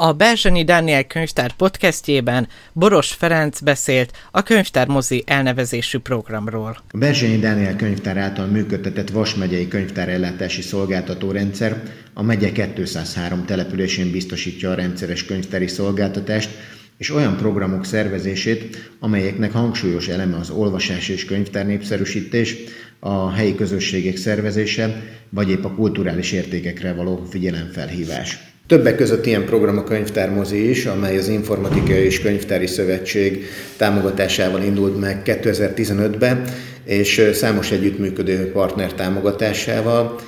A Berzseni Dániel könyvtár podcastjében Boros Ferenc beszélt a könyvtár mozi elnevezésű programról. A Berzseni Dániel könyvtár által működtetett Vas megyei könyvtárellátási szolgáltató rendszer a megye 203 településén biztosítja a rendszeres könyvtári szolgáltatást, és olyan programok szervezését, amelyeknek hangsúlyos eleme az olvasás és könyvtár népszerűsítés, a helyi közösségek szervezése, vagy épp a kulturális értékekre való figyelemfelhívás. Többek között ilyen program a Könyvtármozi is, amely az Informatikai és Könyvtári Szövetség támogatásával indult meg 2015-ben, és számos együttműködő partner támogatásával.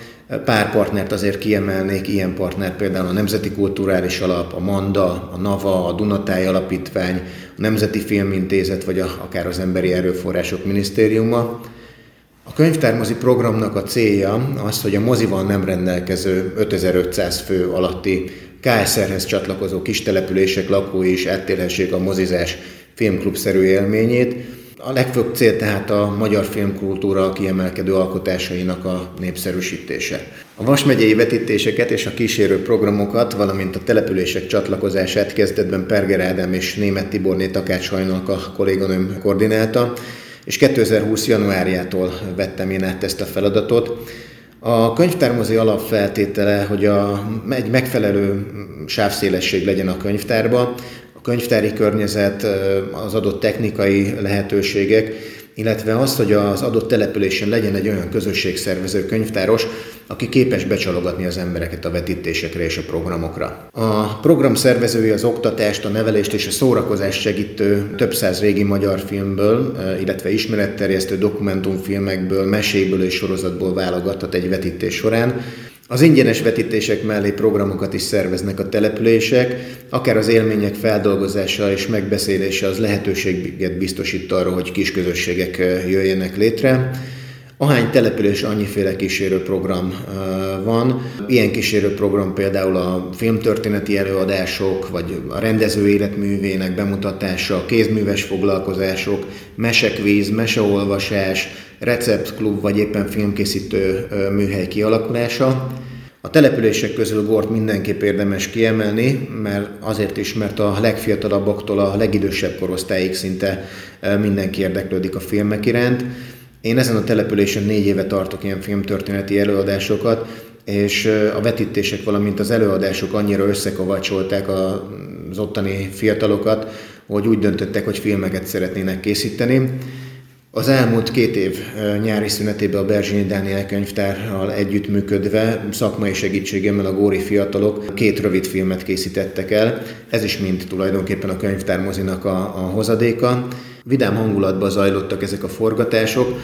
Pár partnert azért kiemelnék, ilyen partner például a Nemzeti Kulturális Alap, a Manda, a NAVA, a Dunatáj Alapítvány, a Nemzeti Filmintézet, vagy a, akár az Emberi Erőforrások Minisztériuma. Könyvtármozi programnak a célja az, hogy a mozival nem rendelkező 5500 fő alatti KSR-hez csatlakozó kis települések lakói is áttérhessék a mozizás filmklubszerű élményét. A legfőbb cél tehát a magyar filmkultúra kiemelkedő alkotásainak a népszerűsítése. A Vas megyei vetítéseket és a kísérő programokat, valamint a települések csatlakozását kezdetben Perger Ádám és Német Tiborné Takács Hajnalk a kolléganőm koordinálta, és 2020. januárjától vettem én át ezt a feladatot. A könyvtármozi alapfeltétele, hogy a, egy megfelelő sávszélesség legyen a könyvtárba, a könyvtári környezet, az adott technikai lehetőségek, illetve az, hogy az adott településen legyen egy olyan közösségszervező könyvtáros, aki képes becsalogatni az embereket a vetítésekre és a programokra. A program szervezői az oktatást, a nevelést és a szórakozást segítő több száz régi magyar filmből, illetve ismeretterjesztő dokumentumfilmekből, meséből és sorozatból válogathat egy vetítés során, az ingyenes vetítések mellé programokat is szerveznek a települések, akár az élmények feldolgozása és megbeszélése az lehetőséget biztosít arra, hogy kis közösségek jöjjenek létre. Ahány település, annyiféle kísérőprogram van. Ilyen kísérőprogram például a filmtörténeti előadások, vagy a rendező életművének bemutatása, kézműves foglalkozások, mesekvíz, meseolvasás, receptklub, vagy éppen filmkészítő műhely kialakulása. A települések közül Gort mindenképp érdemes kiemelni, mert azért is, mert a legfiatalabbaktól a legidősebb korosztályig szinte mindenki érdeklődik a filmek iránt. Én ezen a településen négy éve tartok ilyen filmtörténeti előadásokat, és a vetítések, valamint az előadások annyira összekovácsolták az ottani fiatalokat, hogy úgy döntöttek, hogy filmeket szeretnének készíteni. Az elmúlt két év nyári szünetében a Berzsényi Dániel könyvtárral együttműködve, szakmai segítségemmel a góri fiatalok két rövid filmet készítettek el. Ez is mind tulajdonképpen a könyvtármozinak a, a hozadéka. Vidám hangulatban zajlottak ezek a forgatások,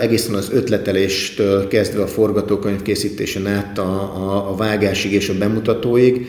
egészen az ötleteléstől kezdve a forgatókönyv készítésen át a, a, a vágásig és a bemutatóig.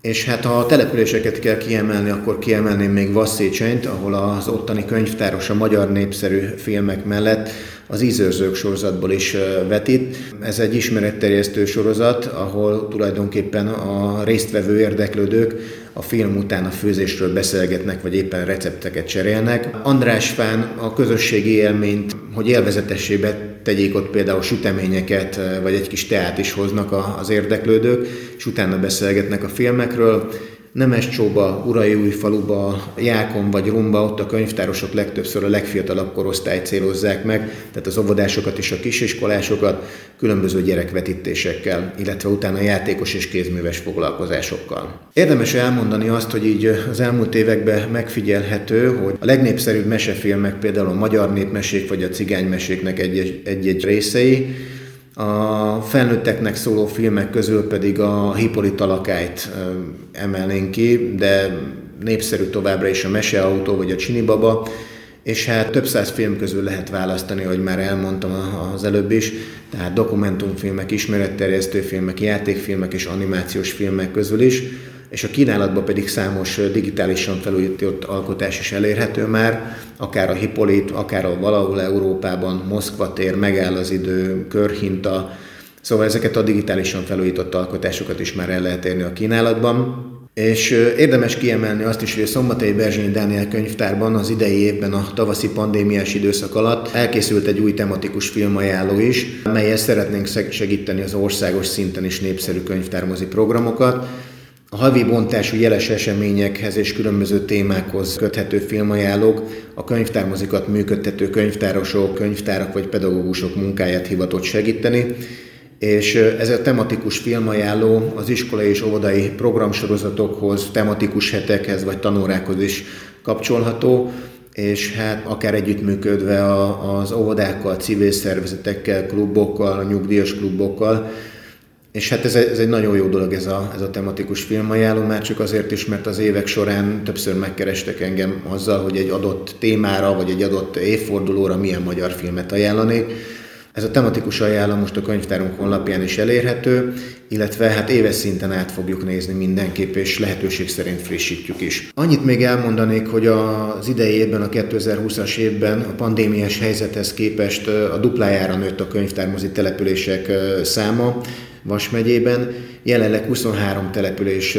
És hát ha a településeket kell kiemelni, akkor kiemelném még Vasszécsenyt, ahol az ottani könyvtáros a magyar népszerű filmek mellett az Ízőrzők sorozatból is vetít. Ez egy ismeretterjesztő sorozat, ahol tulajdonképpen a résztvevő érdeklődők a film után a főzésről beszélgetnek, vagy éppen recepteket cserélnek. András Fán a közösségi élményt, hogy élvezetessébe tegyék ott például süteményeket, vagy egy kis teát is hoznak az érdeklődők, és utána beszélgetnek a filmekről. Nemescsóba, Urai faluba, Jákon vagy Rumba, ott a könyvtárosok legtöbbször a legfiatalabb korosztályt célozzák meg, tehát az óvodásokat és a kisiskolásokat különböző gyerekvetítésekkel, illetve utána játékos és kézműves foglalkozásokkal. Érdemes elmondani azt, hogy így az elmúlt években megfigyelhető, hogy a legnépszerűbb mesefilmek, például a magyar népmesék vagy a cigánymeséknek egy-egy részei, a felnőtteknek szóló filmek közül pedig a Hippolyta lakályt emelnénk ki, de népszerű továbbra is a Meseautó vagy a Csinibaba, és hát több száz film közül lehet választani, hogy már elmondtam az előbb is, tehát dokumentumfilmek, ismeretterjesztő filmek, játékfilmek és animációs filmek közül is és a kínálatban pedig számos digitálisan felújított alkotás is elérhető már, akár a Hippolit, akár a valahol Európában, Moszkva tér, megáll az idő, körhinta, szóval ezeket a digitálisan felújított alkotásokat is már el lehet érni a kínálatban. És érdemes kiemelni azt is, hogy a Szombathelyi Berzsényi Dániel könyvtárban az idei évben a tavaszi pandémiás időszak alatt elkészült egy új tematikus filmajánló is, melyel szeretnénk segíteni az országos szinten is népszerű könyvtármozi programokat. A havi bontású jeles eseményekhez és különböző témákhoz köthető filmajánlók a könyvtármozikat működtető könyvtárosok, könyvtárak vagy pedagógusok munkáját hivatott segíteni, és ez a tematikus filmajánló az iskolai és óvodai programsorozatokhoz, tematikus hetekhez vagy tanórákhoz is kapcsolható, és hát akár együttműködve az óvodákkal, civil szervezetekkel, klubokkal, nyugdíjas klubokkal, és hát ez, ez egy nagyon jó dolog ez a, ez a tematikus filmajánló, már csak azért is, mert az évek során többször megkerestek engem azzal, hogy egy adott témára, vagy egy adott évfordulóra milyen magyar filmet ajánlanék. Ez a tematikus ajánlom most a könyvtárunk honlapján is elérhető, illetve hát éves szinten át fogjuk nézni mindenképp, és lehetőség szerint frissítjük is. Annyit még elmondanék, hogy az idei évben, a 2020-as évben a pandémiás helyzethez képest a duplájára nőtt a könyvtármozi települések száma, Vas megyében. Jelenleg 23 település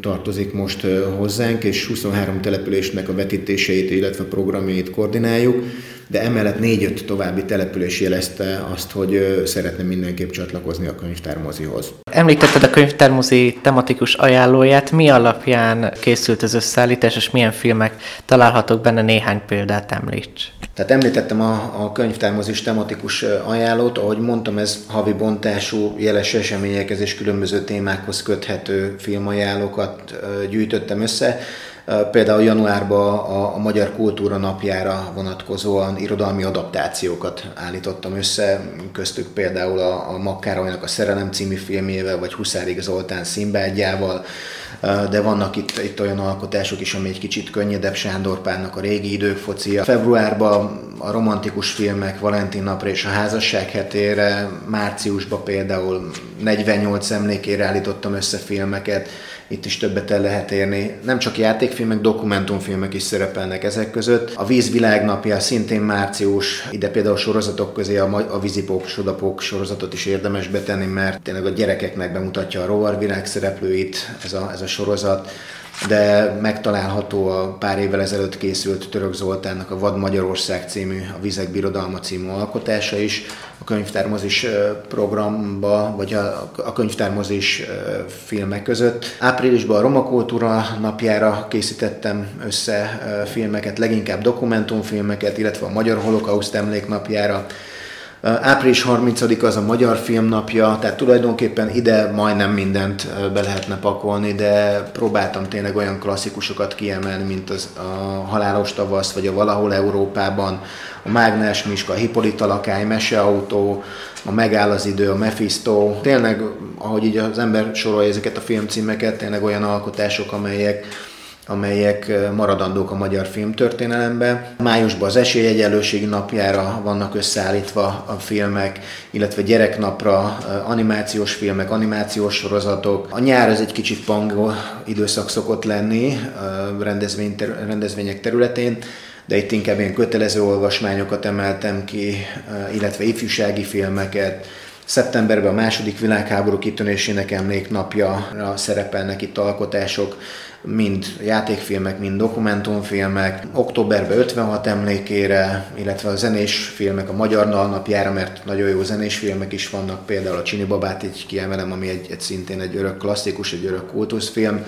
tartozik most hozzánk, és 23 településnek a vetítéseit, illetve programjait koordináljuk, de emellett 4-5 további település jelezte azt, hogy szeretne mindenképp csatlakozni a könyvtármozihoz. Említetted a könyvtármozi tematikus ajánlóját, mi alapján készült az összeállítás, és milyen filmek találhatók benne, néhány példát említs. Tehát említettem a, a könyvtármozis tematikus ajánlót, ahogy mondtam, ez havi bontású jeles eseményekhez és különböző témákhoz köthető filmajánlókat gyűjtöttem össze. Például januárban a, a Magyar Kultúra napjára vonatkozóan irodalmi adaptációkat állítottam össze, köztük például a, a Makkárolynak a Szerelem című filmjével, vagy Huszárig Zoltán Szimbádjával, de vannak itt, itt olyan alkotások is, ami egy kicsit könnyedebb, Sándor Pálnak a régi idők focia. Februárban a romantikus filmek Valentin napra és a házasság hetére, márciusban például 48 emlékére állítottam össze filmeket, itt is többet el lehet érni. Nem csak játékfilmek, dokumentumfilmek is szerepelnek ezek között. A Víz világnapja szintén március, ide például sorozatok közé a, a Vizipók, Sodapók sorozatot is érdemes betenni, mert tényleg a gyerekeknek bemutatja a rovarvilág szereplőit ez a, ez a sorozat de megtalálható a pár évvel ezelőtt készült Török Zoltánnak a Vad Magyarország című, a Vizek Birodalma című alkotása is, a könyvtármozis programba, vagy a, a könyvtármozis filmek között. Áprilisban a Roma Kultúra napjára készítettem össze filmeket, leginkább dokumentumfilmeket, illetve a Magyar Holokauszt emléknapjára Április 30 az a Magyar Filmnapja, tehát tulajdonképpen ide majdnem mindent be lehetne pakolni, de próbáltam tényleg olyan klasszikusokat kiemelni, mint az a Halálos Tavasz, vagy a Valahol Európában, a Mágnes Miska, a Hippolyta Lakály, Meseautó, a Megáll az idő, a Mephisto. Tényleg, ahogy így az ember sorolja ezeket a filmcímeket, tényleg olyan alkotások, amelyek amelyek maradandók a magyar filmtörténelembe. Májusban az esélyegyenlőségi napjára vannak összeállítva a filmek, illetve gyereknapra animációs filmek, animációs sorozatok. A nyár ez egy kicsit pangó időszak szokott lenni rendezvény, rendezvények területén, de itt inkább ilyen kötelező olvasmányokat emeltem ki, illetve ifjúsági filmeket, Szeptemberben a második világháború kitönésének emléknapja szerepelnek itt alkotások, mind játékfilmek, mind dokumentumfilmek. Októberben 56 emlékére, illetve a zenés filmek a Magyar Nal napjára, mert nagyon jó zenés filmek is vannak, például a Csini Babát így kiemelem, ami egy, egy szintén egy örök klasszikus, egy örök kultuszfilm.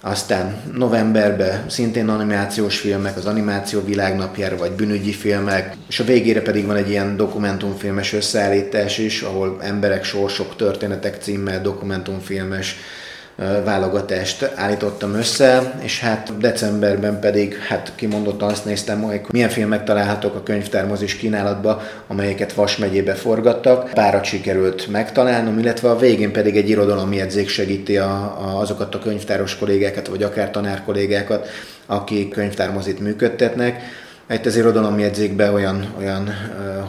Aztán novemberben szintén animációs filmek, az animáció világnapjára, vagy bűnügyi filmek, és a végére pedig van egy ilyen dokumentumfilmes összeállítás is, ahol emberek, sorsok, történetek címmel dokumentumfilmes válogatást állítottam össze, és hát decemberben pedig hát kimondottan azt néztem, hogy milyen filmek találhatók a könyvtármozis kínálatba, amelyeket Vas megyébe forgattak. Párat sikerült megtalálnom, illetve a végén pedig egy irodalomjegyzék segíti a, a, azokat a könyvtáros kollégákat, vagy akár tanár kollégákat, akik könyvtármozit működtetnek itt az irodalomjegyzékbe olyan, olyan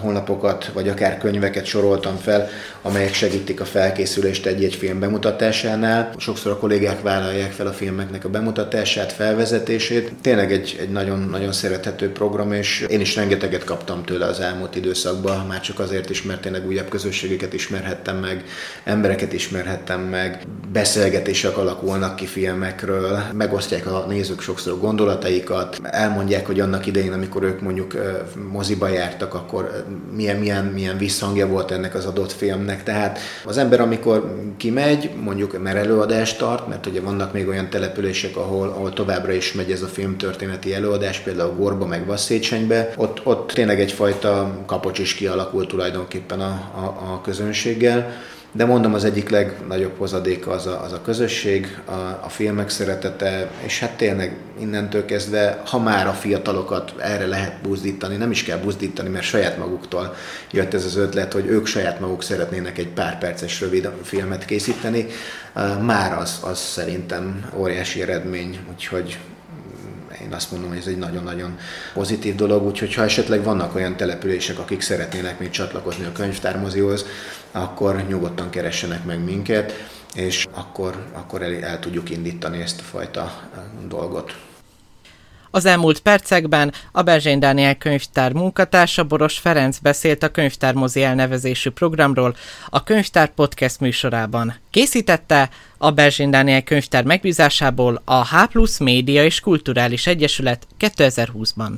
honlapokat, vagy akár könyveket soroltam fel, amelyek segítik a felkészülést egy-egy film bemutatásánál. Sokszor a kollégák vállalják fel a filmeknek a bemutatását, felvezetését. Tényleg egy, egy nagyon, nagyon szerethető program, és én is rengeteget kaptam tőle az elmúlt időszakban, már csak azért is, mert tényleg újabb közösségeket ismerhettem meg, embereket ismerhettem meg, beszélgetések alakulnak ki filmekről, megosztják a nézők sokszor gondolataikat, elmondják, hogy annak idején, amikor ők mondjuk moziba jártak, akkor milyen, milyen, milyen visszhangja volt ennek az adott filmnek. Tehát az ember, amikor kimegy, mondjuk, mert előadást tart, mert ugye vannak még olyan települések, ahol, ahol továbbra is megy ez a filmtörténeti előadás, például Gorba meg Vasszécsenybe, ott, ott tényleg egyfajta kapocs is kialakult tulajdonképpen a, a, a közönséggel de mondom, az egyik legnagyobb hozadéka az a, az a közösség, a, a filmek szeretete, és hát tényleg innentől kezdve, ha már a fiatalokat erre lehet buzdítani, nem is kell buzdítani, mert saját maguktól jött ez az ötlet, hogy ők saját maguk szeretnének egy pár perces rövid filmet készíteni, már az, az szerintem óriási eredmény, úgyhogy én azt mondom, hogy ez egy nagyon-nagyon pozitív dolog, úgyhogy ha esetleg vannak olyan települések, akik szeretnének még csatlakozni a könyvtármozihoz, akkor nyugodtan keressenek meg minket, és akkor, akkor el, el tudjuk indítani ezt a fajta dolgot. Az elmúlt percekben a Berzsény Dániel könyvtár munkatársa Boros Ferenc beszélt a Könyvtármozi elnevezésű programról a Könyvtár Podcast műsorában. Készítette a Berzsény Dániel könyvtár megbízásából a H Média és Kulturális Egyesület 2020-ban.